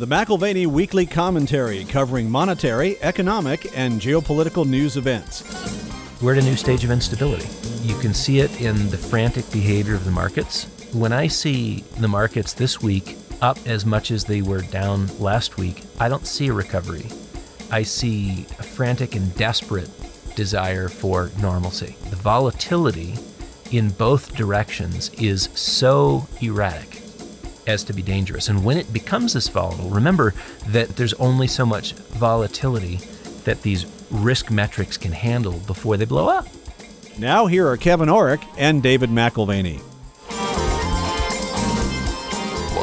The McAlvany Weekly Commentary covering monetary, economic, and geopolitical news events. We're at a new stage of instability. You can see it in the frantic behavior of the markets. When I see the markets this week up as much as they were down last week, I don't see a recovery. I see a frantic and desperate desire for normalcy. The volatility in both directions is so erratic as to be dangerous. And when it becomes this volatile, remember that there's only so much volatility that these risk metrics can handle before they blow up. Now, here are Kevin Orrick and David McAlvany.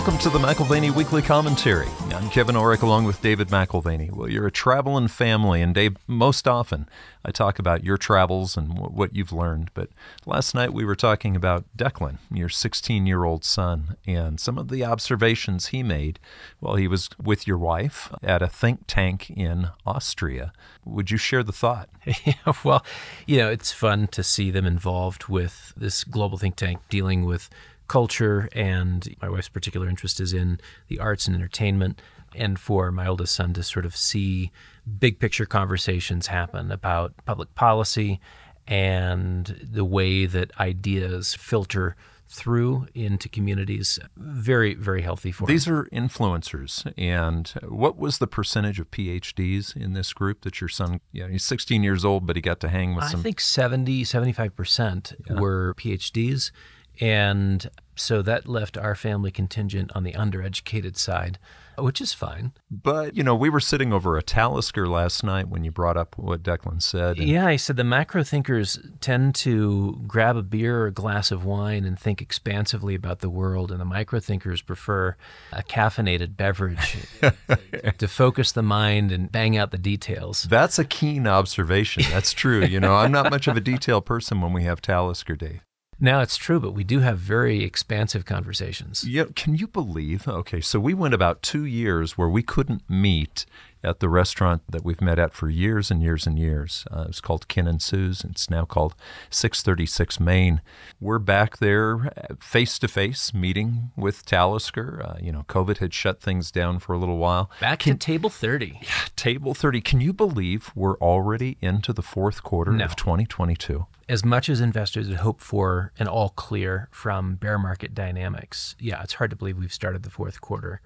Welcome to the McAlvany Weekly Commentary. I'm Kevin Orrick along with David McAlvany. Well, you're a traveling family, and Dave, most often I talk about your travels and w- what you've learned. But last night we were talking about Declan, your 16 year old son, and some of the observations he made while he was with your wife at a think tank in Austria. Would you share the thought? yeah, well, you know, it's fun to see them involved with this global think tank dealing with culture, and my wife's particular interest is in the arts and entertainment. And for my oldest son to sort of see big picture conversations happen about public policy and the way that ideas filter through into communities very very healthy for these are influencers and what was the percentage of phds in this group that your son yeah he's 16 years old but he got to hang with I some i think 70 75% yeah. were phds and so that left our family contingent on the undereducated side, which is fine. But, you know, we were sitting over a Talisker last night when you brought up what Declan said. Yeah, he said the macro thinkers tend to grab a beer or a glass of wine and think expansively about the world, and the micro thinkers prefer a caffeinated beverage to focus the mind and bang out the details. That's a keen observation. That's true. You know, I'm not much of a detail person when we have Talisker Day. Now it's true, but we do have very expansive conversations. Yeah, can you believe? Okay, so we went about two years where we couldn't meet at the restaurant that we've met at for years and years and years. Uh, it's called Ken and Sue's. It's now called 636 Main. We're back there face to face meeting with Talisker. Uh, you know, COVID had shut things down for a little while. Back Can, to table 30. Yeah, table 30. Can you believe we're already into the fourth quarter no. of 2022? As much as investors had hoped for an all clear from bear market dynamics, yeah, it's hard to believe we've started the fourth quarter.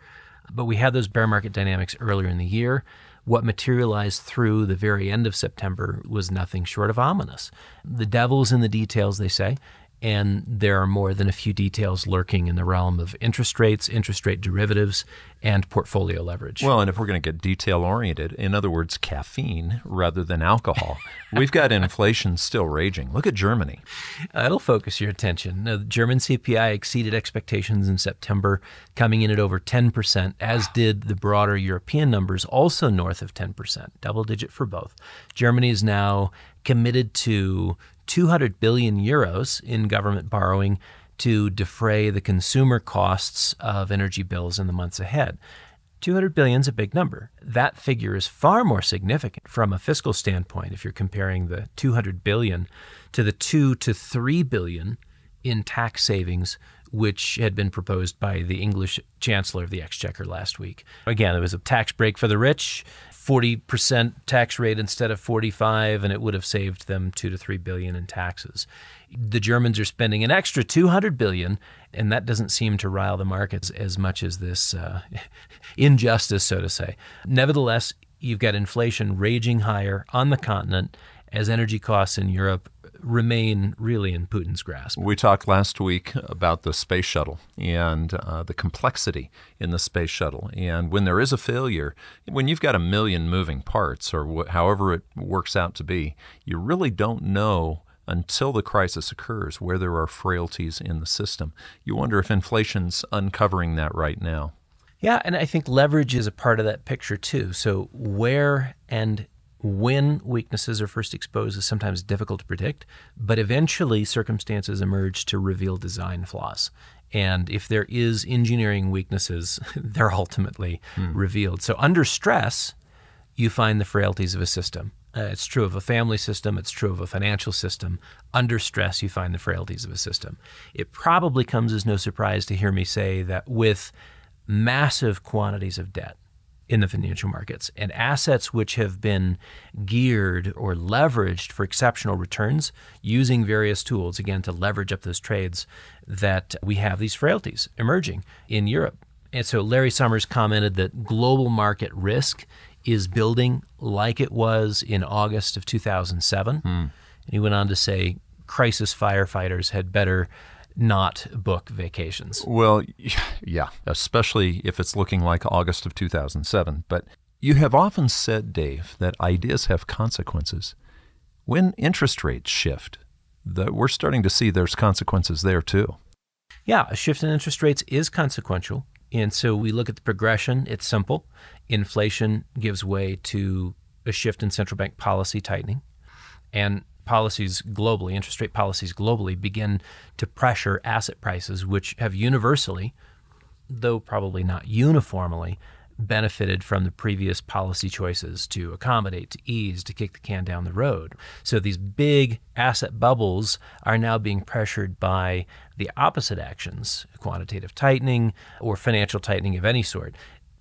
But we had those bear market dynamics earlier in the year. What materialized through the very end of September was nothing short of ominous. The devil's in the details, they say, and there are more than a few details lurking in the realm of interest rates, interest rate derivatives, and portfolio leverage. Well, and if we're going to get detail oriented, in other words, caffeine rather than alcohol, we've got inflation still raging. Look at Germany. That'll focus your attention. The German CPI exceeded expectations in September, coming in at over 10%, as did the broader European numbers, also north of 10%, double digit for both. Germany is now committed to 200 billion euros in government borrowing to defray the consumer costs of energy bills in the months ahead. 200 billion is a big number. That figure is far more significant from a fiscal standpoint if you're comparing the 200 billion to the 2 to 3 billion in tax savings which had been proposed by the English Chancellor of the Exchequer last week. Again, it was a tax break for the rich, 40% tax rate instead of 45 and it would have saved them 2 to 3 billion in taxes. The Germans are spending an extra 200 billion and that doesn't seem to rile the markets as much as this uh, injustice so to say. Nevertheless, you've got inflation raging higher on the continent as energy costs in Europe remain really in Putin's grasp. We talked last week about the space shuttle and uh, the complexity in the space shuttle. And when there is a failure, when you've got a million moving parts or wh- however it works out to be, you really don't know until the crisis occurs where there are frailties in the system. You wonder if inflation's uncovering that right now. Yeah, and I think leverage is a part of that picture too. So, where and when weaknesses are first exposed is sometimes difficult to predict, but eventually circumstances emerge to reveal design flaws. And if there is engineering weaknesses, they're ultimately hmm. revealed. So under stress, you find the frailties of a system. Uh, it's true of a family system, it's true of a financial system. Under stress, you find the frailties of a system. It probably comes as no surprise to hear me say that with massive quantities of debt, in the financial markets. And assets which have been geared or leveraged for exceptional returns using various tools, again, to leverage up those trades, that we have these frailties emerging in Europe. And so Larry Summers commented that global market risk is building like it was in August of 2007. Hmm. And he went on to say crisis firefighters had better not book vacations. Well, yeah, especially if it's looking like August of 2007. But you have often said, Dave, that ideas have consequences. When interest rates shift, that we're starting to see there's consequences there too. Yeah, a shift in interest rates is consequential. And so we look at the progression, it's simple. Inflation gives way to a shift in central bank policy tightening. And policies globally, interest rate policies globally, begin to pressure asset prices, which have universally, though probably not uniformly, benefited from the previous policy choices to accommodate, to ease, to kick the can down the road. So these big asset bubbles are now being pressured by the opposite actions, quantitative tightening or financial tightening of any sort.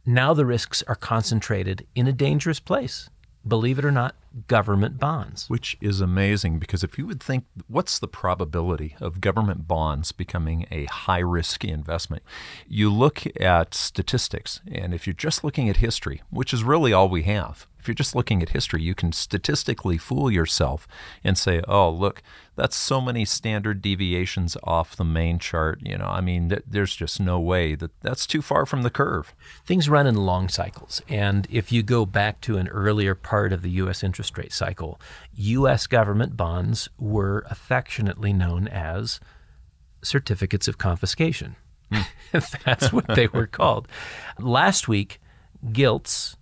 Now the risks are concentrated in a dangerous place believe it or not, government bonds. Which is amazing because if you would think, what's the probability of government bonds becoming a high risk investment? You look at statistics, and if you're just looking at history, which is really all we have, if you're just looking at history, you can statistically fool yourself and say, oh, look, that's so many standard deviations off the main chart. You know, I mean, th- there's just no way that that's too far from the curve. Things run in long cycles. And if you go back to an earlier part of the U.S. interest rate cycle, U.S. government bonds were affectionately known as certificates of confiscation. Hmm. that's what they were called. Last week, gilts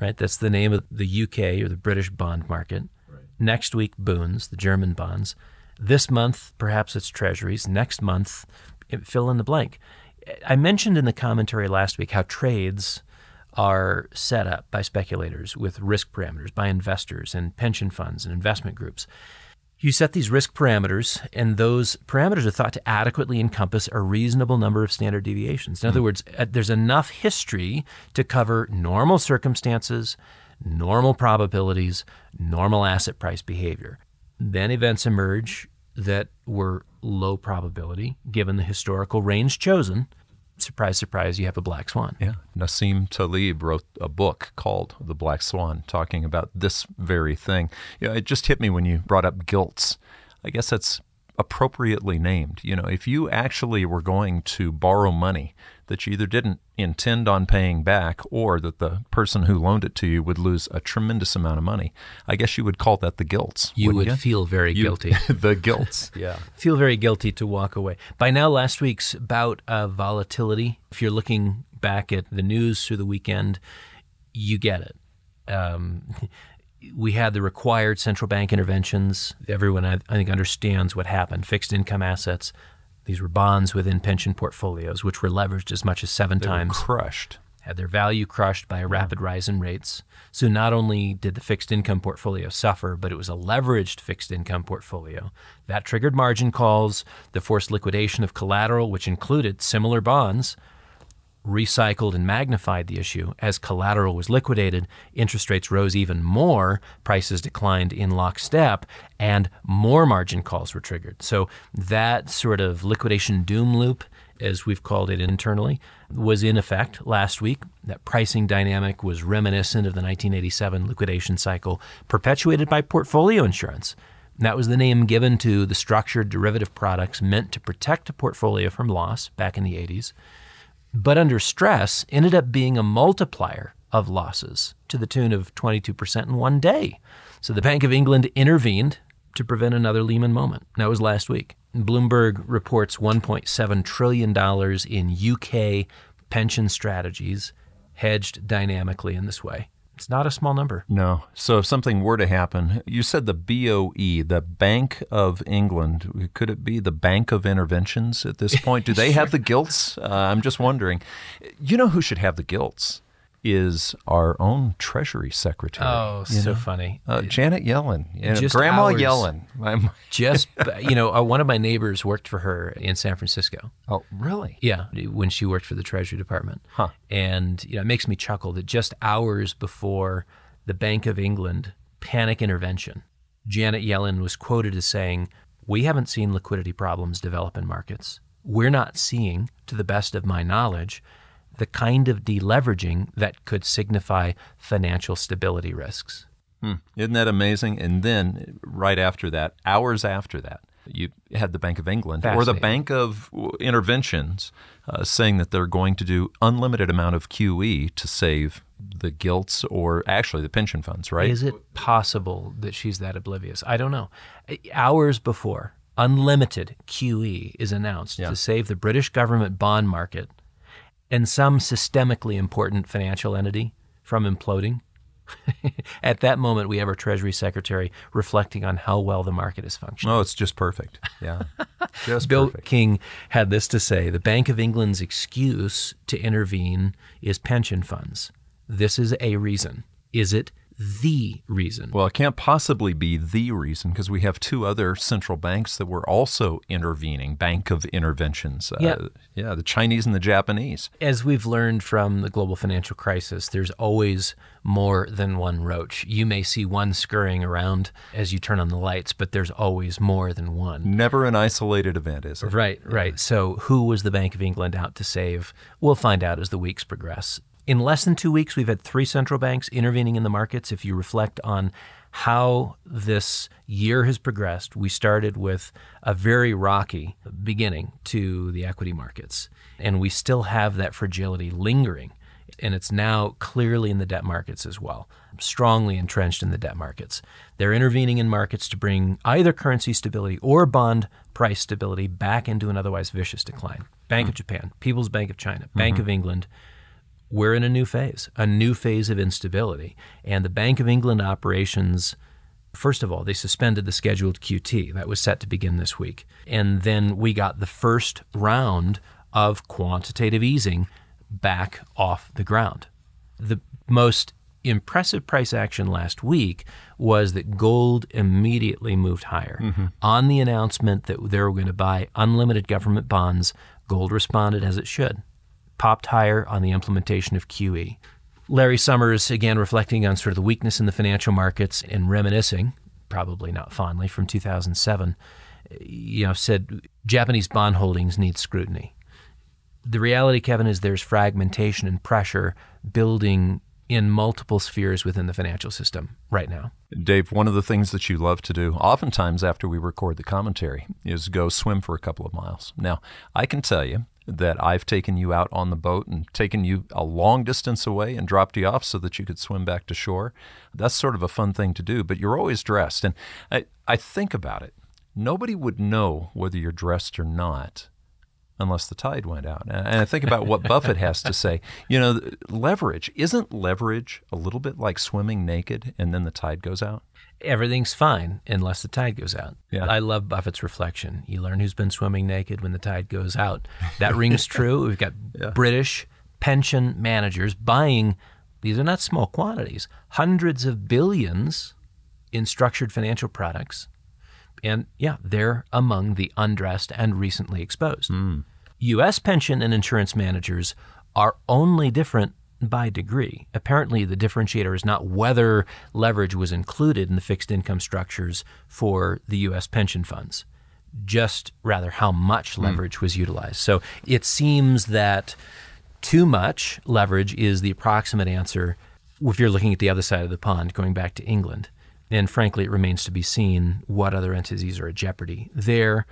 right? That's the name of the UK or the British bond market. Right. Next week, Bunds, the German bonds. This month, perhaps it's treasuries. Next month, fill in the blank. I mentioned in the commentary last week how trades are set up by speculators with risk parameters, by investors and pension funds and investment groups. You set these risk parameters, and those parameters are thought to adequately encompass a reasonable number of standard deviations. In other hmm. words, uh, there's enough history to cover normal circumstances, normal probabilities, normal asset price behavior. Then events emerge that were low probability given the historical range chosen surprise, surprise, you have a black swan. Yeah. Nassim Taleb wrote a book called The Black Swan, talking about this very thing. Yeah, it just hit me when you brought up gilts. I guess that's appropriately named. You know, if you actually were going to borrow money that you either didn't intend on paying back or that the person who loaned it to you would lose a tremendous amount of money, I guess you would call that the gilts. You would you? feel very you, guilty. the gilts, yeah. Feel very guilty to walk away. By now, last week's bout of volatility, if you're looking back at the news through the weekend, you get it. Um, we had the required central bank interventions. Everyone, I, I think, understands what happened. Fixed income assets. These were bonds within pension portfolios, which were leveraged as much as seven they times. crushed. Had their value crushed by a rapid rise in rates. So not only did the fixed income portfolio suffer, but it was a leveraged fixed income portfolio. That triggered margin calls, the forced liquidation of collateral, which included similar bonds recycled and magnified the issue. As collateral was liquidated, interest rates rose even more, prices declined in lockstep, and more margin calls were triggered. So that sort of liquidation doom loop, as we've called it internally, was in effect last week. That pricing dynamic was reminiscent of the 1987 liquidation cycle, perpetuated by portfolio insurance. That was the name given to the structured derivative products meant to protect a portfolio from loss back in the 80s but under stress ended up being a multiplier of losses to the tune of 22% in one day. So the Bank of England intervened to prevent another Lehman moment. That was last week. Bloomberg reports $1.7 trillion in UK pension strategies hedged dynamically in this way. It's not a small number. No. So if something were to happen, you said the BOE, the Bank of England, could it be the Bank of Interventions at this point? Do they have the gilts? Uh, I'm just wondering. You know who should have the gilts? Is our own Treasury Secretary. Oh, so know? funny. Uh, Janet Yellen, you know, Grandma hours. Yellen. I'm- Just, you know, uh, one of my neighbors worked for her in San Francisco. oh, really? Yeah, when she worked for the Treasury Department. Huh. And you know, it makes me chuckle that just hours before the Bank of England panic intervention, Janet Yellen was quoted as saying, "We haven't seen liquidity problems develop in markets. We're not seeing, to the best of my knowledge, the kind of deleveraging that could signify financial stability risks." Hmm. Isn't that amazing? And then right after that, hours after that, you had the Bank of England or the Bank of Interventions uh, saying that they're going to do unlimited amount of QE to save the gilts or actually the pension funds, right? Is it possible that she's that oblivious? I don't know. Hours before, unlimited QE is announced Yeah. to save the British government bond market and some systemically important financial entity from imploding. At that moment, we have our Treasury Secretary reflecting on how well the market is functioning. Oh, it's just perfect. Yeah, just Bill perfect. King had this to say The Bank of England's excuse to intervene is pension funds. This is a reason. Is it the reason? Well, it can't possibly be the reason because we have two other central banks that were also intervening, Bank of Interventions. Yeah. Uh, yeah, the Chinese and the Japanese. As we've learned from the global financial crisis, there's always more than one roach. You may see one scurrying around as you turn on the lights, but there's always more than one. Never an isolated event, is it? Right, right. So, who was the Bank of England out to save? We'll find out as the weeks progress. In less than two weeks, we've had three central banks intervening in the markets. If you reflect on how this year has progressed, we started with a very rocky beginning to the equity markets, and we still have that fragility lingering. And it's now clearly in the debt markets as well, strongly entrenched in the debt markets. They're intervening in markets to bring either currency stability or bond price stability back into an otherwise vicious decline. Bank of mm-hmm. Japan, People's Bank of China, mm-hmm. Bank of England, we're in a new phase, a new phase of instability. And the Bank of England operations, first of all, they suspended the scheduled QT that was set to begin this week. And then we got the first round of quantitative easing back off the ground. The most impressive price action last week was that gold immediately moved higher. Mm-hmm. On the announcement that they were going to buy unlimited government bonds, gold responded as it should popped higher on the implementation of QE. Larry Summers, again reflecting on sort of the weakness in the financial markets and reminiscing, probably not fondly, from 2007, you know, said Japanese bond holdings need scrutiny. The reality, Kevin, is there's fragmentation and pressure building in multiple spheres within the financial system right now. Dave, one of the things that you love to do, oftentimes after we record the commentary, is go swim for a couple of miles. Now, I can tell you that I've taken you out on the boat and taken you a long distance away and dropped you off so that you could swim back to shore. That's sort of a fun thing to do, but you're always dressed. And I, I think about it. Nobody would know whether you're dressed or not unless the tide went out. And I think about what Buffett has to say. You know, leverage, isn't leverage a little bit like swimming naked and then the tide goes out? Everything's fine unless the tide goes out. Yeah. I love Buffett's reflection. You learn who's been swimming naked when the tide goes out. That rings true. We've got British pension managers buying, these are not small quantities, hundreds of billions in structured financial products. And yeah, they're among the undressed and recently exposed. Hmm. U.S. pension and insurance managers are only different by degree. Apparently, the differentiator is not whether leverage was included in the fixed income structures for the U.S. pension funds, just rather how much hmm. leverage was utilized. So it seems that too much leverage is the approximate answer if you're looking at the other side of the pond, going back to England. And frankly, it remains to be seen what other entities are at jeopardy. There,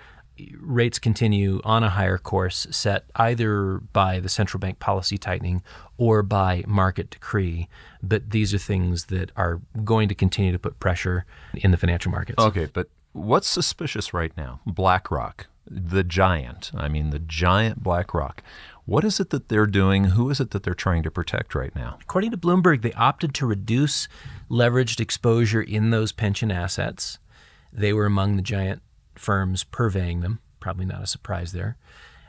rates continue on a higher course set either by the central bank policy tightening or by market decree. But these are things that are going to continue to put pressure in the financial markets. Okay, but what's suspicious right now? BlackRock, the giant. I mean, the giant BlackRock. What is it that they're doing? Who is it that they're trying to protect right now? According to Bloomberg, they opted to reduce leveraged exposure in those pension assets. They were among the giant firms purveying them. Probably not a surprise there.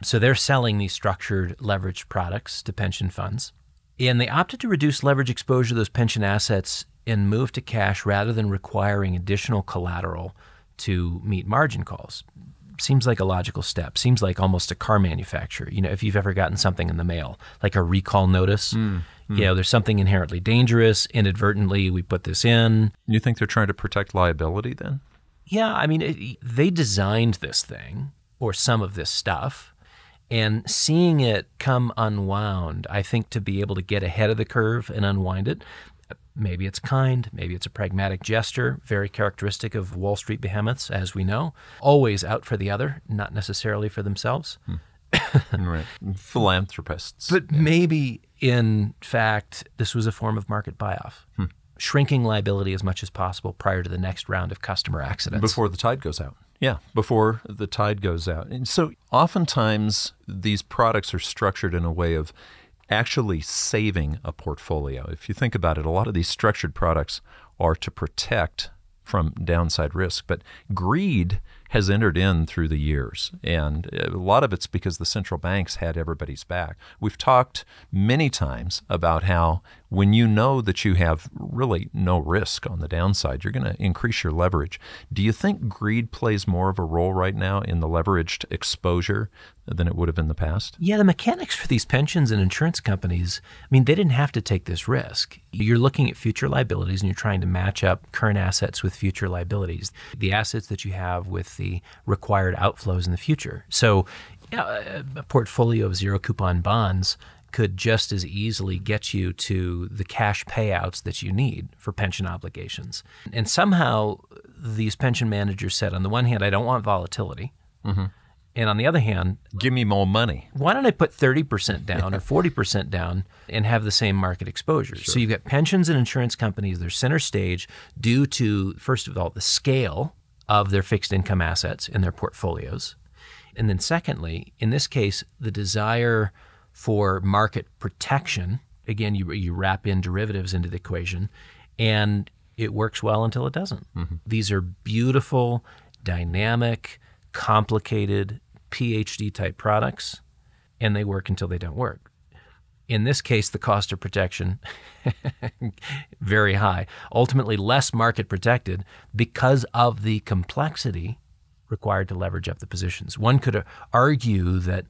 So they're selling these structured leveraged products to pension funds. And they opted to reduce leverage exposure to those pension assets and move to cash rather than requiring additional collateral to meet margin calls. Seems like a logical step. Seems like almost a car manufacturer. You know, if you've ever gotten something in the mail, like a recall notice, mm, mm. you know, there's something inherently dangerous. Inadvertently, we put this in. You think they're trying to protect liability then? Yeah, I mean, it, they designed this thing or some of this stuff and seeing it come unwound, I think to be able to get ahead of the curve and unwind it, maybe it's kind, maybe it's a pragmatic gesture, very characteristic of Wall Street behemoths, as we know, always out for the other, not necessarily for themselves. Hmm. right. Philanthropists. But yeah. maybe, in fact, this was a form of market buy off. Hmm. Shrinking liability as much as possible prior to the next round of customer accidents. Before the tide goes out. Yeah, before the tide goes out. And so oftentimes these products are structured in a way of actually saving a portfolio. If you think about it, a lot of these structured products are to protect from downside risk, but greed has entered in through the years. And uh, a lot of it's because the central banks had everybody's back. We've talked many times about how when you know that you have really no risk on the downside, you're going to increase your leverage. Do you think greed plays more of a role right now in the leveraged exposure than it would have in the past? Yeah, the mechanics for these pensions and insurance companies, I mean, they didn't have to take this risk. You're looking at future liabilities and you're trying to match up current assets with future liabilities, the assets that you have with the required outflows in the future. So, yeah, a portfolio of zero coupon bonds could just as easily get you to the cash payouts that you need for pension obligations. And somehow these pension managers said, on the one hand, I don't want volatility. Mm-hmm. And on the other hand, give me more money. Why don't I put 30% down or 40% down and have the same market exposure? Sure. So you've got pensions and insurance companies, they're center stage due to, first of all, the scale of their fixed income assets in their portfolios. And then, secondly, in this case, the desire for market protection. Again, you, you wrap in derivatives into the equation, and it works well until it doesn't. Mm-hmm. These are beautiful, dynamic, complicated PhD type products, and they work until they don't work. In this case, the cost of protection very high. Ultimately, less market protected because of the complexity required to leverage up the positions. One could uh, argue that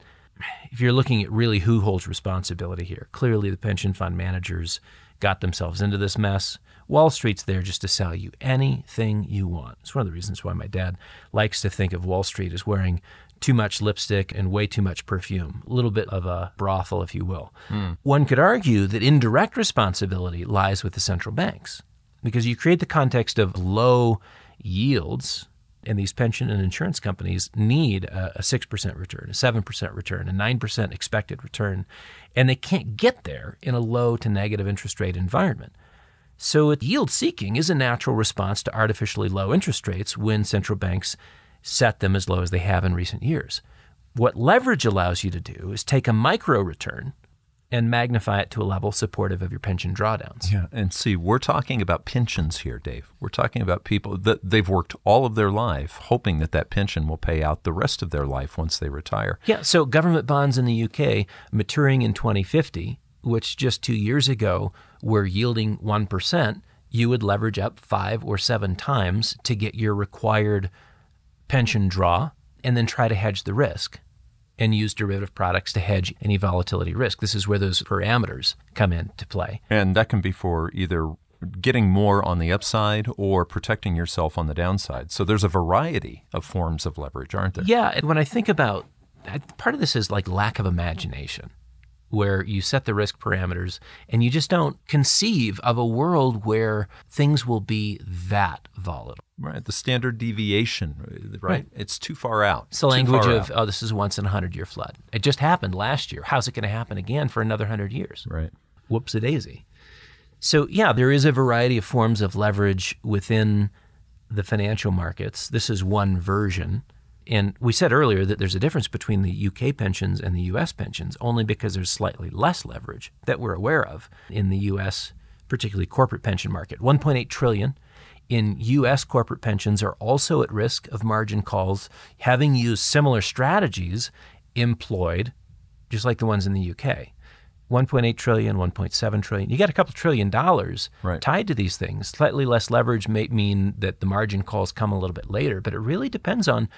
if you're looking at really who holds responsibility here, clearly the pension fund managers got themselves into this mess. Wall Street's there just to sell you anything you want. It's one of the reasons why my dad likes to think of Wall Street as wearing too much lipstick and way too much perfume, a little bit of a brothel, if you will. Mm. One could argue that indirect responsibility lies with the central banks because you create the context of low yields and these pension and insurance companies need a, a 6% return, a 7% return, a 9% expected return, and they can't get there in a low to negative interest rate environment. So, yield seeking is a natural response to artificially low interest rates when central banks set them as low as they have in recent years. What leverage allows you to do is take a micro return and magnify it to a level supportive of your pension drawdowns. Yeah, and see, we're talking about pensions here, Dave. We're talking about people that they've worked all of their life hoping that that pension will pay out the rest of their life once they retire. Yeah, so government bonds in the UK maturing in 2050, which just 2 years ago were yielding 1%, you would leverage up 5 or 7 times to get your required pension draw and then try to hedge the risk and use derivative products to hedge any volatility risk. This is where those parameters come into play. And that can be for either getting more on the upside or protecting yourself on the downside. So there's a variety of forms of leverage, aren't there? Yeah. And when I think about part of this is like lack of imagination where you set the risk parameters and you just don't conceive of a world where things will be that volatile. Right. The standard deviation, uh, right? right. It's too far out. It's the language of, out. oh, this is once in a hundred year flood. It just happened last year. How's it going to happen again for another hundred years? Right. Whoops a daisy. So, yeah, there is a variety of forms of leverage within the financial markets. This is one version. And we said earlier that there's a difference between the UK pensions and the US pensions only because there's slightly less leverage that we're aware of in the US, particularly corporate pension market. 1.8 trillion in US corporate pensions are also at risk of margin calls having used similar strategies employed just like the ones in the UK. 1.8 trillion, 1.7 trillion. You got a couple trillion dollars Right. tied to these things. Slightly less leverage may mean that the margin calls come a little bit later, but it really depends on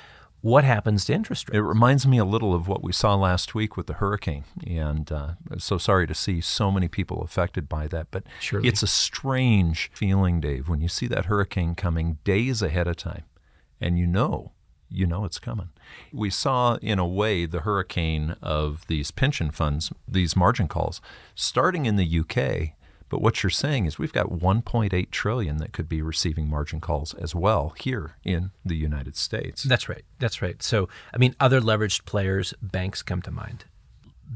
what happens to interest rates. It reminds me a little of what we saw last week with the hurricane, and uh, so sorry to see so many people affected by that. But Surely. it's a strange feeling, Dave, when you see that hurricane coming days ahead of time, and you know, you know it's coming. We saw, in a way, the hurricane of these pension funds, these margin calls, starting in the UK. But what you're saying is we've got 1.8 trillion that could be receiving margin calls as well here in the United States. That's right. That's right. So, I mean, other leveraged players, banks come to mind.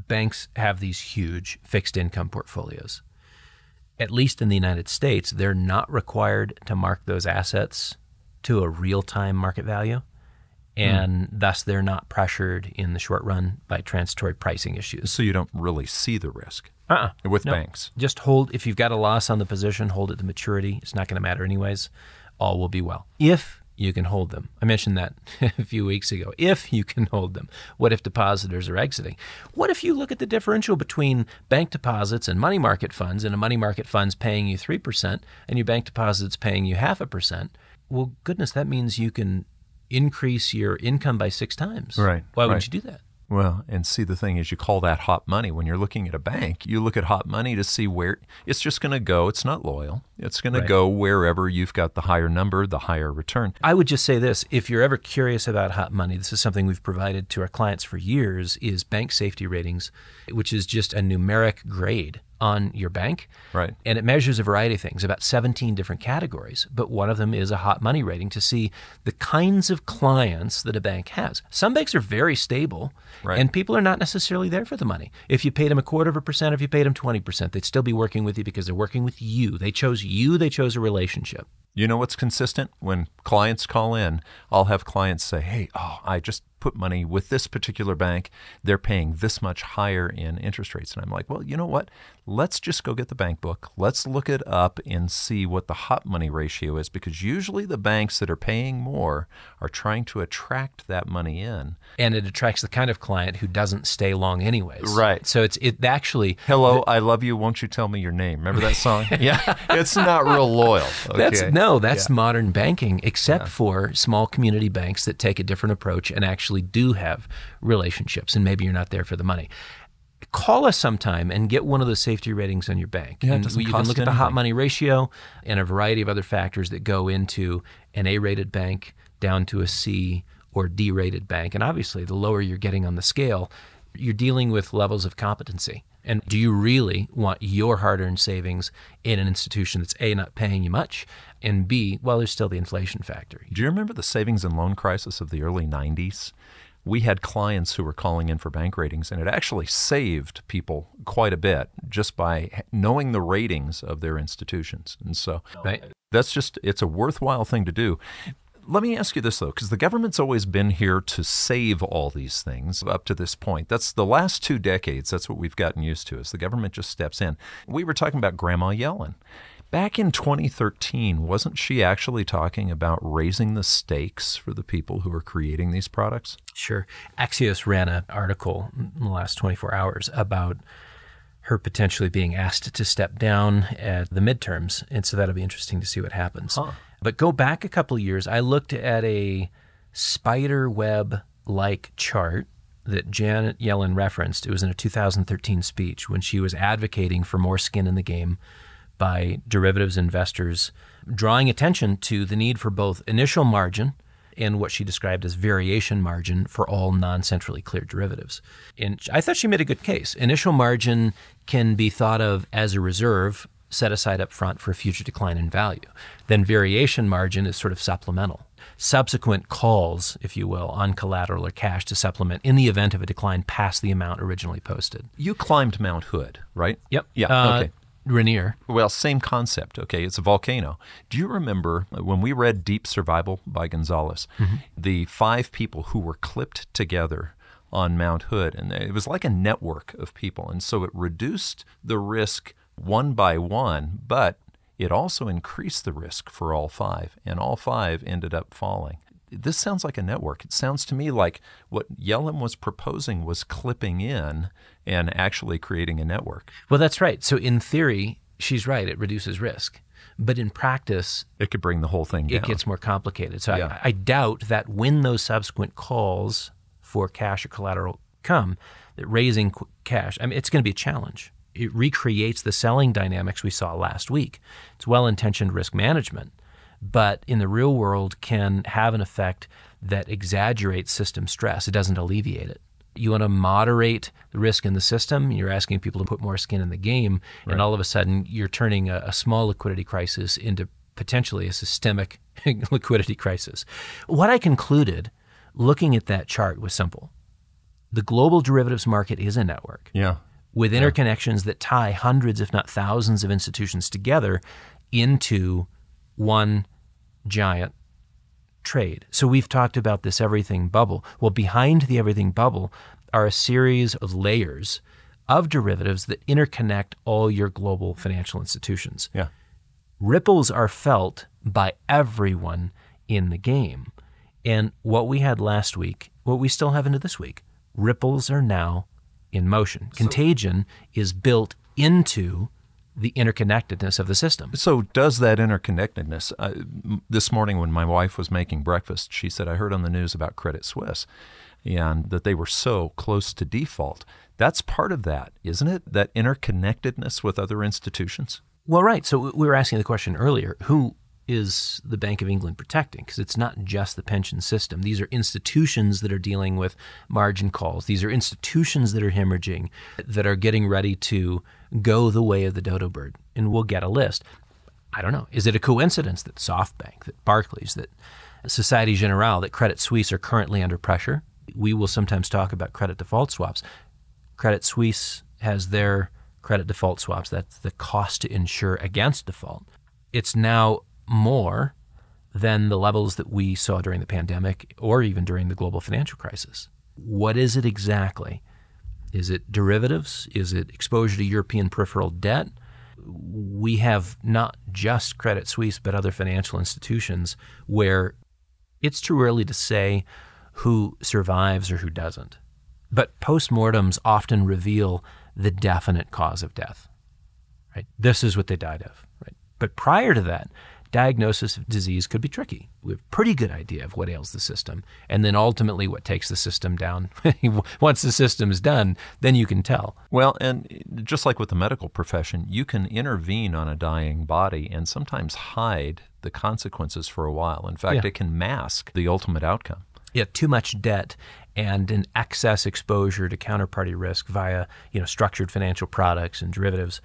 Banks have these huge fixed income portfolios. At least in the United States, they're not required to mark those assets to a real time market value. And hmm. thus, they're not pressured in the short run by transitory pricing issues. so you don't really see the risk Uh-uh. with No. banks. Just hold, if you've got a loss on the position, hold it to maturity. It's not going to matter anyways. All will be well. If you can hold them. I mentioned that a few weeks ago. If you can hold them. What if depositors are exiting? What if you look at the differential between bank deposits and money market funds, and a money market fund's paying you 3% and your bank deposit's paying you half a percent? Well, goodness, that means you can increase your income by six times. Right, Why would right. you do that? Well, and see, the thing is, you call that hot money. When you're looking at a bank, you look at hot money to see where it's just going to go. It's not loyal. It's going to go wherever you've got the higher number, the higher return. I would just say this: if you're ever curious about hot money, this is something we've provided to our clients for years. Is bank safety ratings, which is just a numeric grade on your bank, Right. and it measures a variety of things, about 17 different categories. But one of them is a hot money rating to see the kinds of clients that a bank has. Some banks are very stable, Right. and people are not necessarily there for the money. If you paid them a quarter of a percent, if you paid them 20%, they'd still be working with you because they're working with you. They chose you. They chose a relationship. You know what's consistent? When clients call in, I'll have clients say, Hey, oh, I just put money with this particular bank. They're paying this much higher in interest rates. And I'm like, Well, you know what? Let's just go get the bank book. Let's look it up and see what the hot money ratio is because usually the banks that are paying more are trying to attract that money in. and it attracts the kind of client who doesn't stay long anyways. Right. So it's it actually Hello, I love you. Won't you tell me your name? Remember that song? yeah. It's not real loyal. that's no, that's modern banking, except for small community banks that take a different approach and actually do have relationships. And maybe you're not there for the money. Call us sometime and get one of those safety ratings on your bank. Yeah, and doesn't you can look at the hot money ratio and a variety of other factors that go into an A-rated bank down to a C or D-rated bank. And obviously, the lower you're getting on the scale, you're dealing with levels of competency. And do you really want your hard-earned savings in an institution that's A not paying you much, and B, well, there's still the inflation factor. Do you remember the savings and loan crisis of the early 90s? We had clients who were calling in for bank ratings, and it actually saved people quite a bit just by knowing the ratings of their institutions. And so Right? that's just, it's a worthwhile thing to do. Let me ask you this, though, because the government's always been here to save all these things up to this point. That's the last two decades. That's what we've gotten used to, is the government just steps in. We were talking about Grandma Yellen. Back in 2013, wasn't she actually talking about raising the stakes for the people who are creating these products? Sure. Axios ran an article in the last 24 hours about her potentially being asked to step down at the midterms. And so that'll be interesting to see what happens. But go back a couple of years. I looked at a spider web like chart that Janet Yellen referenced. It was in a 2013 speech when she was advocating for more skin in the game by derivatives investors, drawing attention to the need for both initial margin and what she described as variation margin for all non centrally cleared derivatives. And I thought she made a good case. Initial margin can be thought of as a reserve set aside up front for a future decline in value. Then variation margin is sort of supplemental. Subsequent calls, if you will, on collateral or cash to supplement in the event of a decline past the amount originally posted. You climbed Mount Hood, right? Yep. Yeah. Uh, okay. Rainier. Well, same concept. Okay, it's a volcano. Do you remember when we read Deep Survival by Gonzales, mm-hmm. the five people who were clipped together on Mount Hood, and it was like a network of people, and so it reduced the risk one by one, but it also increased the risk for all five, and all five ended up falling. This sounds like a network. It sounds to me like what Yellen was proposing was clipping in and actually creating a network. Well, that's right. So in theory, she's right. It reduces risk. But in practice, it could bring the whole thing down. It gets more complicated. So yeah. I, I doubt that when those subsequent calls for cash or collateral come, that raising cash, I mean, it's going to be a challenge. It recreates the selling dynamics we saw last week. It's well intentioned risk management, but in the real world can have an effect that exaggerates system stress. It doesn't alleviate it. You want to moderate the risk in the system. You're asking people to put more skin in the game, right. and all of a sudden you're turning a, a small liquidity crisis into potentially a systemic liquidity crisis. What I concluded looking at that chart was simple. The global derivatives market is a network. Yeah. With interconnections yeah. that tie hundreds, if not thousands, of institutions together into one giant trade. So we've talked about this everything bubble. Well, behind the everything bubble are a series of layers of derivatives that interconnect all your global financial institutions. Yeah. Ripples are felt by everyone in the game. And what we had last week, what we still have into this week, ripples are now in motion. So, Contagion is built into the interconnectedness of the system. So, does that interconnectedness? Uh, this morning, when my wife was making breakfast, she said, I heard on the news about Credit Suisse and that they were so close to default. That's part of that, isn't it? That interconnectedness with other institutions? Well, right. So, we were asking the question earlier who is the Bank of England protecting? Because it's not just the pension system. These are institutions that are dealing with margin calls. These are institutions that are hemorrhaging, that are getting ready to go the way of the dodo bird. And we'll get a list. I don't know. Is it a coincidence that SoftBank, that Barclays, that Societe Generale, that Credit Suisse are currently under pressure? We will sometimes talk about credit default swaps. Credit Suisse has their credit default swaps. That's the cost to insure against default. It's now more than the levels that we saw during the pandemic or even during the global financial crisis. What is it exactly? Is it derivatives? Is it exposure to European peripheral debt? We have not just Credit Suisse, but other financial institutions where it's too early to say who survives or who doesn't. But postmortems often reveal the definite cause of death. Right? This is what they died of. Right? But prior to that, diagnosis of disease could be tricky. We have a pretty good idea of what ails the system, and then ultimately what takes the system down. Once the system is done, then you can tell. Well, and just like with the medical profession, you can intervene on a dying body and sometimes hide the consequences for a while. In fact, yeah. it can mask the ultimate outcome. Yeah, too much debt and an excess exposure to counterparty risk via, you know, structured financial products and derivatives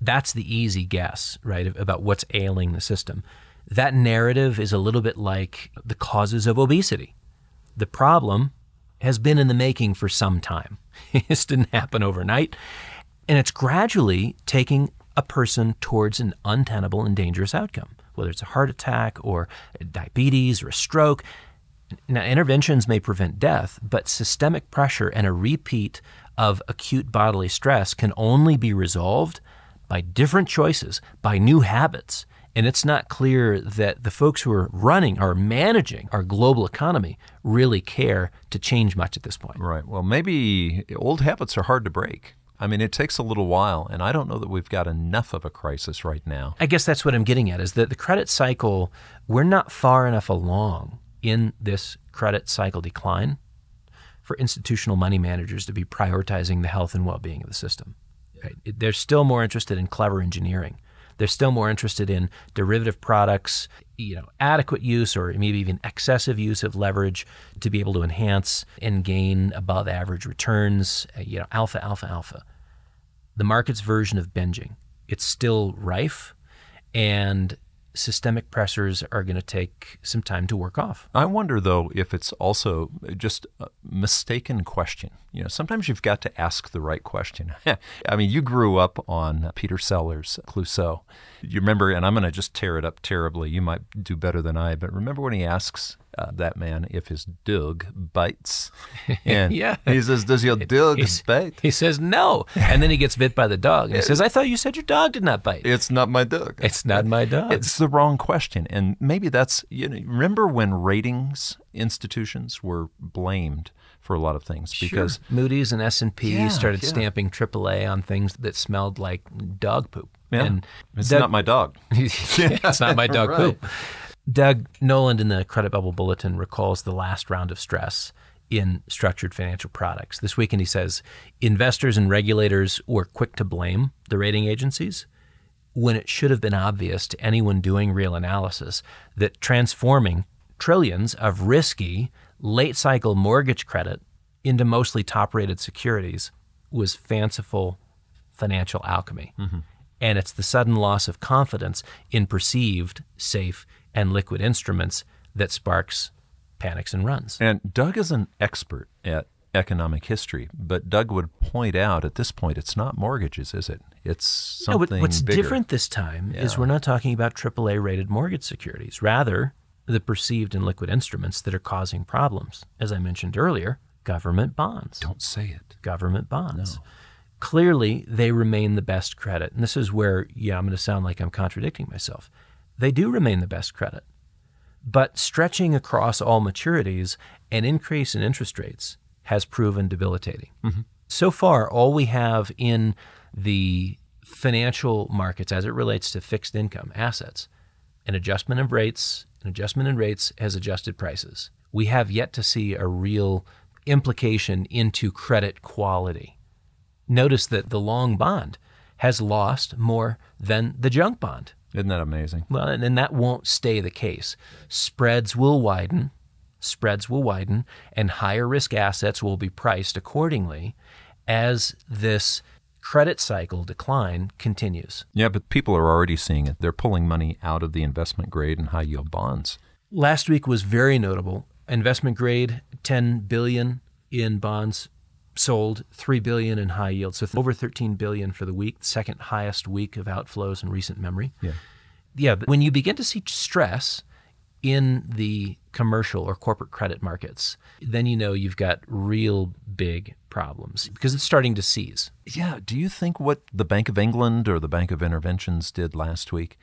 that's the easy guess, right, about what's ailing the system. That narrative is a little bit like the causes of obesity. The problem has been in the making for some time. this didn't happen overnight. And it's gradually taking a person towards an untenable and dangerous outcome, whether it's a heart attack or diabetes or a stroke. Now, interventions may prevent death, but systemic pressure and a repeat of acute bodily stress can only be resolved by different choices, by new habits. And it's not clear that the folks who are running or managing our global economy really care to change much at this point. Right. Well, maybe old habits are hard to break. I mean, it takes a little while, and I don't know that we've got enough of a crisis right now. I guess that's what I'm getting at is that the credit cycle, we're not far enough along in this credit cycle decline for institutional money managers to be prioritizing the health and well being of the system. Right? They're still more interested in clever engineering. They're still more interested in derivative products, you know, adequate use or maybe even excessive use of leverage to be able to enhance and gain above average returns, uh, you know, alpha, alpha, alpha. The market's version of binging. It's still rife and systemic pressures are going to take some time to work off. I wonder, though, if it's also just a mistaken question. You know, sometimes you've got to ask the right question. I mean, you grew up on Peter Sellers' Clouseau. You remember, and I'm going to just tear it up terribly. You might do better than I, but remember when he asks uh, that man if his dog bites. And yeah. he says, Does your dog bite? He says, No. And then he gets bit by the dog. And he says, I thought you said your dog did not bite. It's not my dog. It's not my dog. It's the wrong question. And maybe that's, you know, remember when ratings institutions were blamed for a lot of things because Moody's and S and P Yeah, started yeah. stamping AAA on things that smelled like dog poop. yeah, And it's Doug- not my dog. it's not my dog Right. poop. Doug Noland in the Credit Bubble Bulletin recalls the last round of stress in structured financial products. This weekend, he says investors and regulators were quick to blame the rating agencies when it should have been obvious to anyone doing real analysis that transforming trillions of risky late cycle mortgage credit into mostly top rated securities was fanciful financial alchemy. Mm-hmm. And it's the sudden loss of confidence in perceived safe and liquid instruments that sparks panics and runs. And Doug is an expert at economic history, but Doug would point out at this point it's not mortgages, is it? It's No, something what- what's bigger. different this time is we're not talking about AAA rated mortgage securities. Rather, the perceived and liquid instruments that are causing problems. As I mentioned earlier, government bonds. Don't say it. Government bonds. Clearly, they remain the best credit. And this is where, yeah, I'm going to sound like I'm contradicting myself. They do remain the best credit. But stretching across all maturities, an increase in interest rates has proven debilitating. Mm-hmm. So far, all we have in the financial markets as it relates to fixed income assets, an adjustment of rates, an adjustment in rates has adjusted prices. We have yet to see a real implication into credit quality. Notice that the long bond has lost more than the junk bond. Isn't that amazing? Well, and, and that won't stay the case. Spreads will widen, spreads will widen, and higher risk assets will be priced accordingly as this credit cycle decline continues. Yeah, but people are already seeing it. They're pulling money out of the investment grade and high yield bonds. Last week was very notable. Investment grade, 10 billion in bonds sold, 3 billion in high yield. So over 13 billion for the week, second highest week of outflows in recent memory. Yeah. Yeah, but when you begin to see stress in the commercial or corporate credit markets, then you know you've got real big problems because it's starting to seize. Yeah. Do you think what the Bank of England or the Bank of Interventions did last week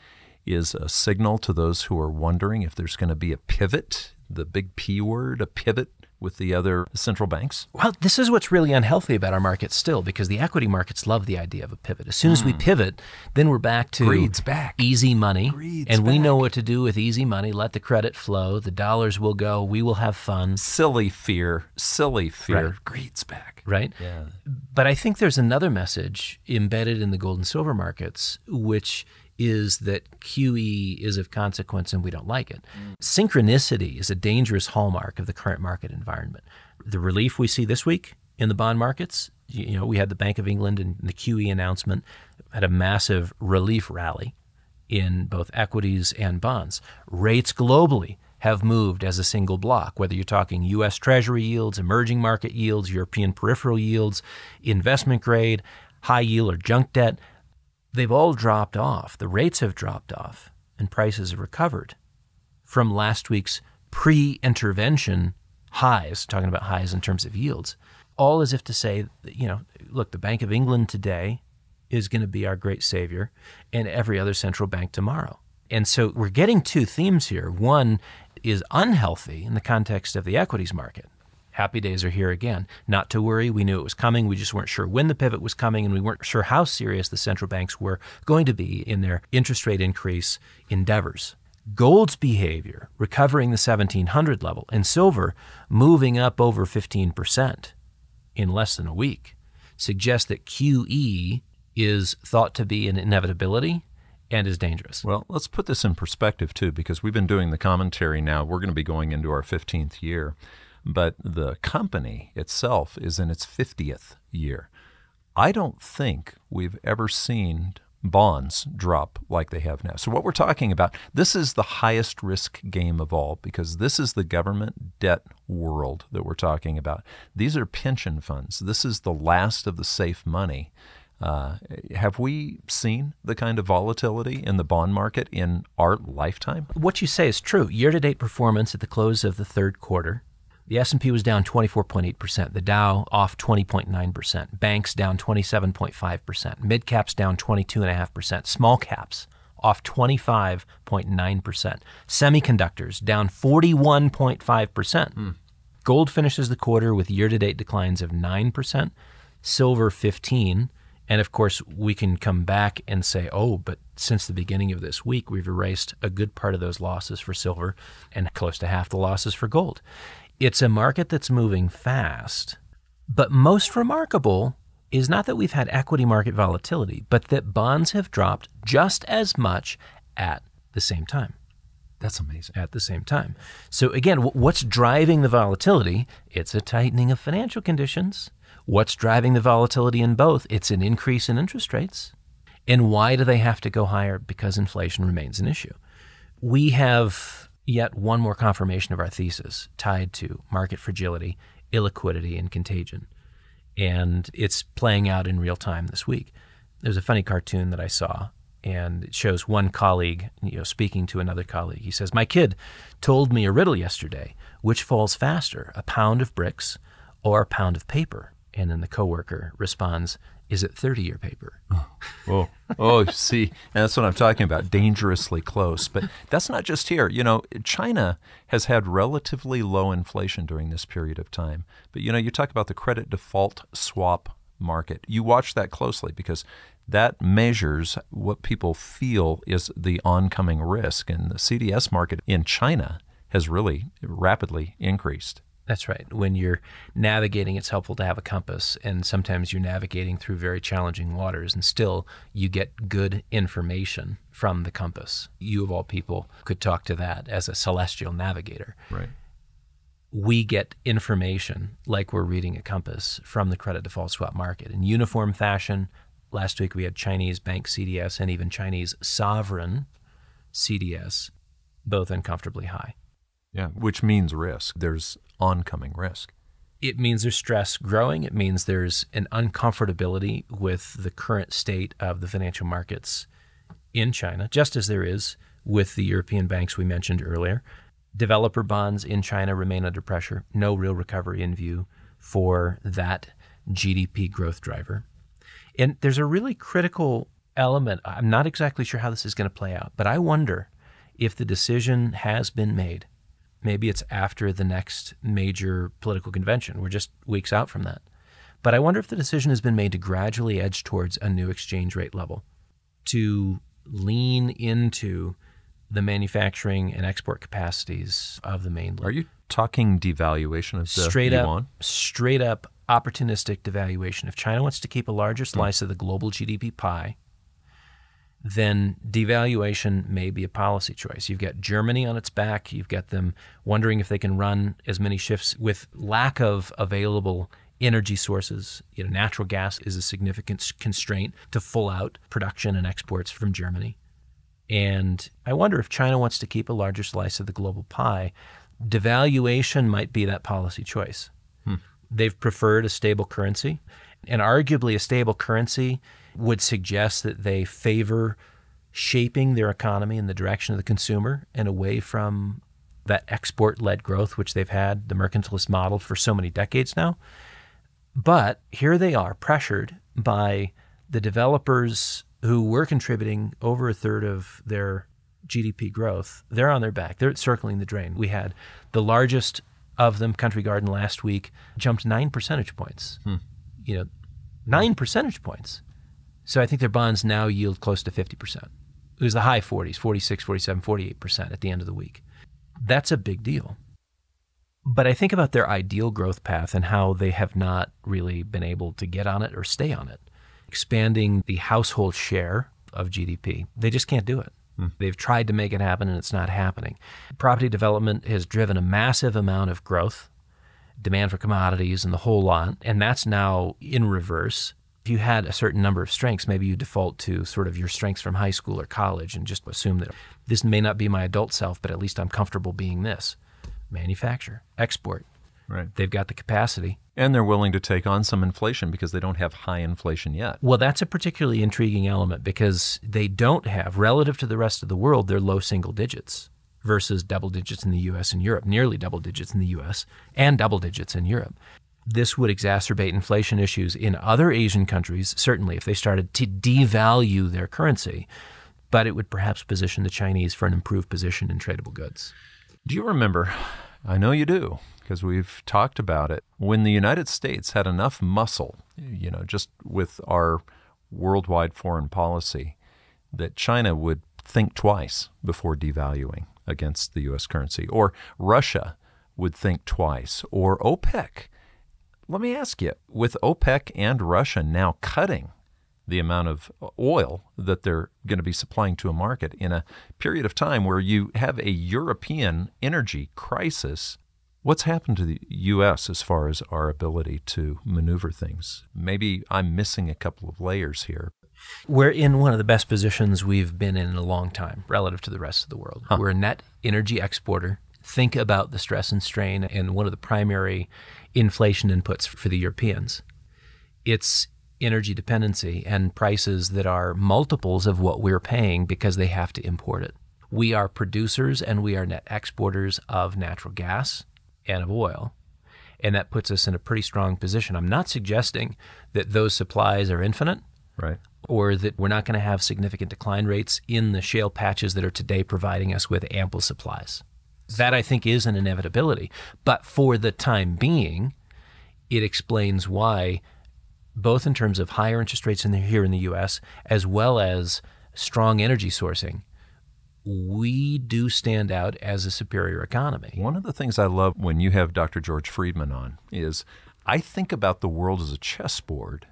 is a signal to those who are wondering if there's going to be a pivot, the big P word, a pivot with the other central banks? Well, this is what's really unhealthy about our markets still because the equity markets love the idea of a pivot. As soon as we hmm. pivot, then we're back to Greed's back. easy money. Greed's and we know what to do with easy money. Let the credit flow. The dollars will go. We will have fun. Silly fear, silly fear. Right. Greed's back. Right? Yeah. But I think there's another message embedded in the gold and silver markets, which is that QE is of consequence and we don't like it. Synchronicity is a dangerous hallmark of the current market environment. The relief we see this week in the bond markets, you know, we had the Bank of England and the QE announcement had a massive relief rally in both equities and bonds. Rates globally have moved as a single block, whether you're talking US Treasury yields, emerging market yields, European peripheral yields, investment grade, high yield or junk debt. They've all dropped off. The rates have dropped off, and prices have recovered from last week's pre intervention highs, talking about highs in terms of yields, all as if to say, you know, look, the Bank of England today is going to be our great savior, and every other central bank tomorrow. And so we're getting two themes here. One is unhealthy in the context of the equities market. Happy days are here again. Not to worry, we knew it was coming. We just weren't sure when the pivot was coming, and we weren't sure how serious the central banks were going to be in their interest rate increase endeavors. Gold's behavior recovering the 1700 level, and silver moving up over 15% in less than a week suggests that QE is thought to be an inevitability and is dangerous. Well, let's put this in perspective too, because we've been doing the commentary now. We're going to be going into our 15th year, but the company itself is in its 50th year. I don't think we've ever seen bonds drop like they have now. So, what we're talking about, this is the highest risk game of all because this is the government debt world that we're talking about. These are pension funds. This is the last of the safe money. Uh, have we seen the kind of volatility in the bond market in our lifetime? What you say is true. Year-to-date performance at the close of the third quarter, the S&P was down 24.8%, the Dow off 20.9%, banks down 27.5%, mid caps down 22.5%, small caps off 25.9%, semiconductors down 41.5%. Hmm. Gold finishes the quarter with year to date declines of 9%, silver 15 and of course, we can come back and say, oh, but since the beginning of this week, we've erased a good part of those losses for silver and close to half the losses for gold. It's a market that's moving fast. But most remarkable is not that we've had equity market volatility, but that bonds have dropped just as much at the same time. That's amazing. At the same time. So, again, what's driving the volatility? It's a tightening of financial conditions. What's driving the volatility in both? It's an increase in interest rates. And why do they have to go higher? Because inflation remains an issue. We have yet one more confirmation of our thesis tied to market fragility, illiquidity, and contagion. And it's playing out in real time this week. There's a funny cartoon that I saw and it shows one colleague you know speaking to another colleague he says my kid told me a riddle yesterday which falls faster a pound of bricks or a pound of paper and then the coworker responds is it 30 year paper? Oh oh, oh see and that's what i'm talking about dangerously close. But that's not just here. You know china has had relatively low inflation during this period of time. But you know you talk about the credit default swap market. You watch that closely because that measures what people feel is the oncoming risk. And the CDS market in China has really rapidly increased. That's right. When you're navigating, it's helpful to have a compass. And sometimes you're navigating through very challenging waters, and still you get good information from the compass. You, of all people, could talk to that as a celestial navigator. Right. We get information like we're reading a compass from the credit default swap market in uniform fashion, Last week we had Chinese bank CDS and even Chinese sovereign CDS, both uncomfortably high. Yeah, which means risk. There's oncoming risk. It means there's stress growing. It means there's an uncomfortability with the current state of the financial markets in China, just as there is with the European banks we mentioned earlier. Developer bonds in China remain under pressure. No real recovery in view for that GDP growth driver. And there's a really critical element. I'm not exactly sure how this is going to play out, but I wonder if the decision has been made. Maybe it's after the next major political convention. We're just weeks out from that. But I wonder if the decision has been made to gradually edge towards a new exchange rate level, to lean into the manufacturing and export capacities of the mainland. Are you talking devaluation of the straight yuan? up, straight up opportunistic devaluation. If China wants to keep a larger slice of the global GDP pie, then devaluation may be a policy choice. You've got Germany on its back. You've got them wondering if they can run as many shifts with lack of available energy sources. You know, natural gas is a significant constraint to full out production and exports from Germany. And I wonder if China wants to keep a larger slice of the global pie, devaluation might be that policy choice. Hmm. They've preferred a stable currency, and arguably a stable currency would suggest that they favor shaping their economy in the direction of the consumer and away from that export led growth, which they've had, the mercantilist model, for so many decades now. But here they are, pressured by the developers who were contributing over a third of their GDP growth. They're on their back. They're circling the drain. We had the largest of them, Country Garden, last week jumped nine percentage points. Hmm. You know, nine percentage points. So I think their bonds now yield close to 50%. It was the high 40s, 46, 47, 48% at the end of the week. That's a big deal. But I think about their ideal growth path and how they have not really been able to get on it or stay on it. Expanding the household share of GDP, they just can't do it. Hmm. They've tried to make it happen and it's not happening. Property development has driven a massive amount of growth, demand for commodities, and the whole lot. And that's now in reverse. If you had a certain number of strengths, maybe you default to sort of your strengths from high school or college and just assume that this may not be my adult self, but at least I'm comfortable being this. Manufacture, export. Right. They've got the capacity. And they're willing to take on some inflation because they don't have high inflation yet. Well, that's a particularly intriguing element because they don't have, relative to the rest of the world, they're low single digits versus double digits in the US and Europe, nearly double digits in the US and double digits in Europe. This would exacerbate inflation issues in other Asian countries, certainly, if they started to devalue their currency, but it would perhaps position the Chinese for an improved position in tradable goods. Do you remember I know you do because we've talked about it. When the United States had enough muscle, you know, just with our worldwide foreign policy, that China would think twice before devaluing against the U.S. currency, or Russia would think twice, or OPEC. Let me ask you with OPEC and Russia now cutting the amount of oil that they're going to be supplying to a market in a period of time where you have a European energy crisis. What's happened to the U.S. as far as our ability to maneuver things? Maybe I'm missing a couple of layers here. We're in one of the best positions we've been in in a long time relative to the rest of the world. Huh. We're a net energy exporter. Think about the stress and strain and one of the primary inflation inputs for the Europeans. It's energy dependency and prices that are multiples of what we're paying because they have to import it. We are producers and we are net exporters of natural gas and of oil. And that puts us in a pretty strong position. I'm not suggesting that those supplies are infinite. Right. Or that we're not going to have significant decline rates in the shale patches that are today providing us with ample supplies. That I think is an inevitability. But for the time being, it explains why both in terms of higher interest rates in the, here in the U.S. as well as strong energy sourcing, we do stand out as a superior economy. One of the things I love when you have Dr. George Friedman on is I think about the world as a chessboard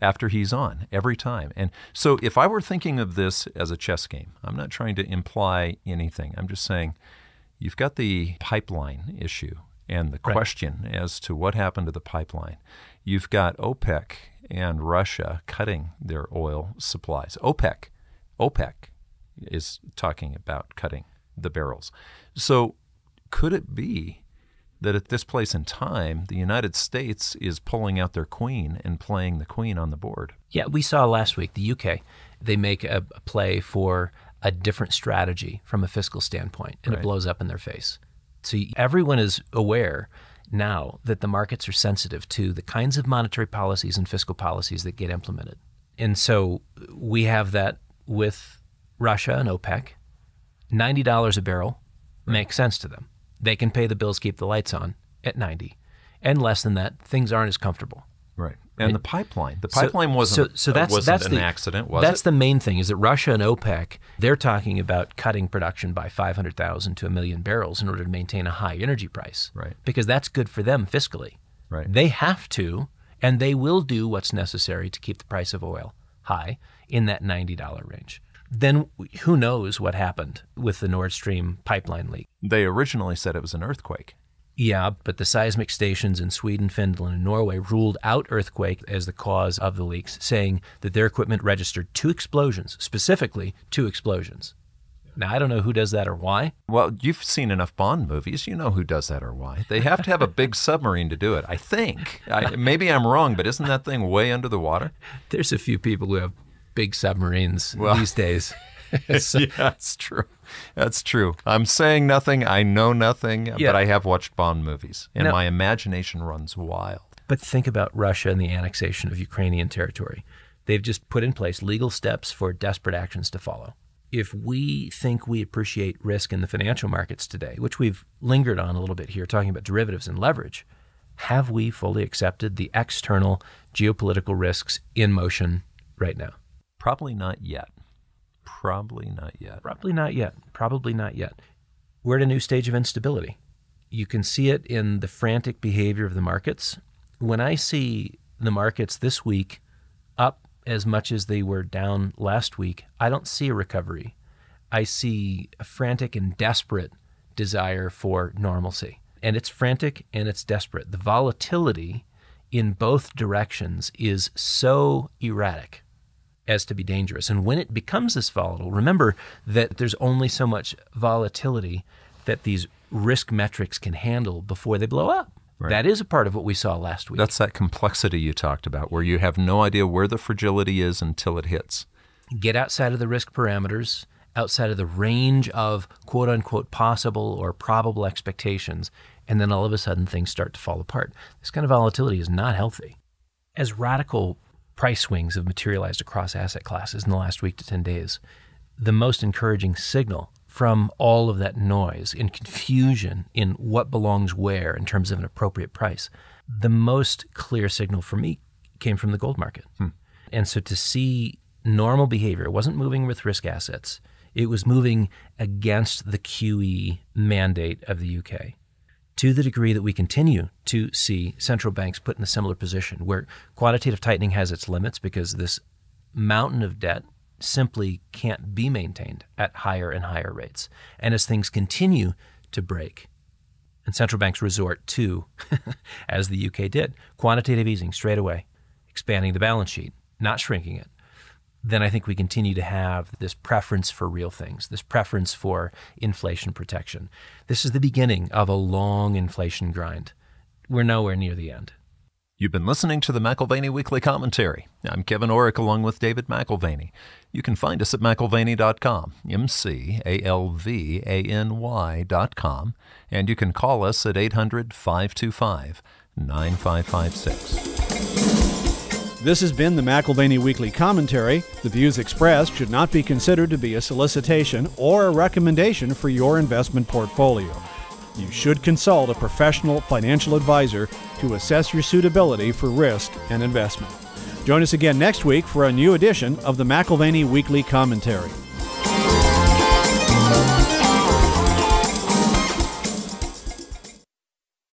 after he's on every time. And so if I were thinking of this as a chess game, I'm not trying to imply anything. I'm just saying you've got the pipeline issue and the question right. as to what happened to the pipeline. You've got OPEC and Russia cutting their oil supplies. OPEC, OPEC is talking about cutting the barrels. So could it be that at this place in time, the United States is pulling out their queen and playing the queen on the board? Yeah, we saw last week the UK. They make a, a play for a different strategy from a fiscal standpoint, and right. it blows up in their face. So everyone is aware now that the markets are sensitive to the kinds of monetary policies and fiscal policies that get implemented. And so we have that with Russia and OPEC. $90 a barrel right. makes sense to them. They can pay the bills, keep the lights on at 90. And less than that, things aren't as comfortable. Right. And the pipeline. The pipeline so, wasn't, so, so that's, wasn't that's an the, accident, was That's it? the main thing is that Russia and OPEC, they're talking about cutting production by 500,000 to a million barrels in order to maintain a high energy price. Right. Because that's good for them fiscally. Right. They have to, and they will do what's necessary to keep the price of oil high in that $90 range. Then who knows what happened with the Nord Stream pipeline leak? They originally said it was an earthquake. Yeah, but the seismic stations in Sweden, Finland, and Norway ruled out earthquake as the cause of the leaks, saying that their equipment registered two explosions, specifically two explosions. Now, I don't know who does that or why. Well, you've seen enough Bond movies. You know who does that or why. They have to have a big submarine to do it, I think. I, maybe I'm wrong, but isn't that thing way under the water? There's a few people who have big submarines well, these days. so. yeah, that's true. That's true. I'm saying nothing. I know nothing, yeah. but I have watched Bond movies, and now, my imagination runs wild. But think about Russia and the annexation of Ukrainian territory. They've just put in place legal steps for desperate actions to follow. If we think we appreciate risk in the financial markets today, which we've lingered on a little bit here, talking about derivatives and leverage, have we fully accepted the external geopolitical risks in motion right now? Probably not yet. Probably not yet. Probably not yet. Probably not yet. We're at a new stage of instability. You can see it in the frantic behavior of the markets. When I see the markets this week up as much as they were down last week, I don't see a recovery. I see a frantic and desperate desire for normalcy. And it's frantic and it's desperate. The volatility in both directions is so erratic as to be dangerous. And when it becomes this volatile, remember that there's only so much volatility that these risk metrics can handle before they blow up. Right. That is a part of what we saw last week. That's that complexity you talked about, where you have no idea where the fragility is until it hits. Get outside of the risk parameters, outside of the range of quote unquote possible or probable expectations, and then all of a sudden things start to fall apart. This kind of volatility is not healthy. As radical price swings have materialized across asset classes in the last week to 10 days. The most encouraging signal from all of that noise and confusion in what belongs where in terms of an appropriate price, the most clear signal for me came from the gold market. Hmm. And so to see normal behavior, it wasn't moving with risk assets, it was moving against the QE mandate of the UK. To the degree that we continue to see central banks put in a similar position where quantitative tightening has its limits because this mountain of debt simply can't be maintained at higher and higher rates. And as things continue to break, and central banks resort to, as the UK did, quantitative easing straight away, expanding the balance sheet, not shrinking it, then I think we continue to have this preference for real things, this preference for inflation protection. This is the beginning of a long inflation grind. We're nowhere near the end. You've been listening to the McAlvany Weekly Commentary. I'm Kevin Orrick along with David McAlvany. You can find us at McAlvany.com, M-C-A-L-V-A-N-Y.com, and you can call us at 800-525-9556. This has been the McAlvany Weekly Commentary. The views expressed should not be considered to be a solicitation or a recommendation for your investment portfolio you should consult a professional financial advisor to assess your suitability for risk and investment. Join us again next week for a new edition of the McAlvany Weekly Commentary.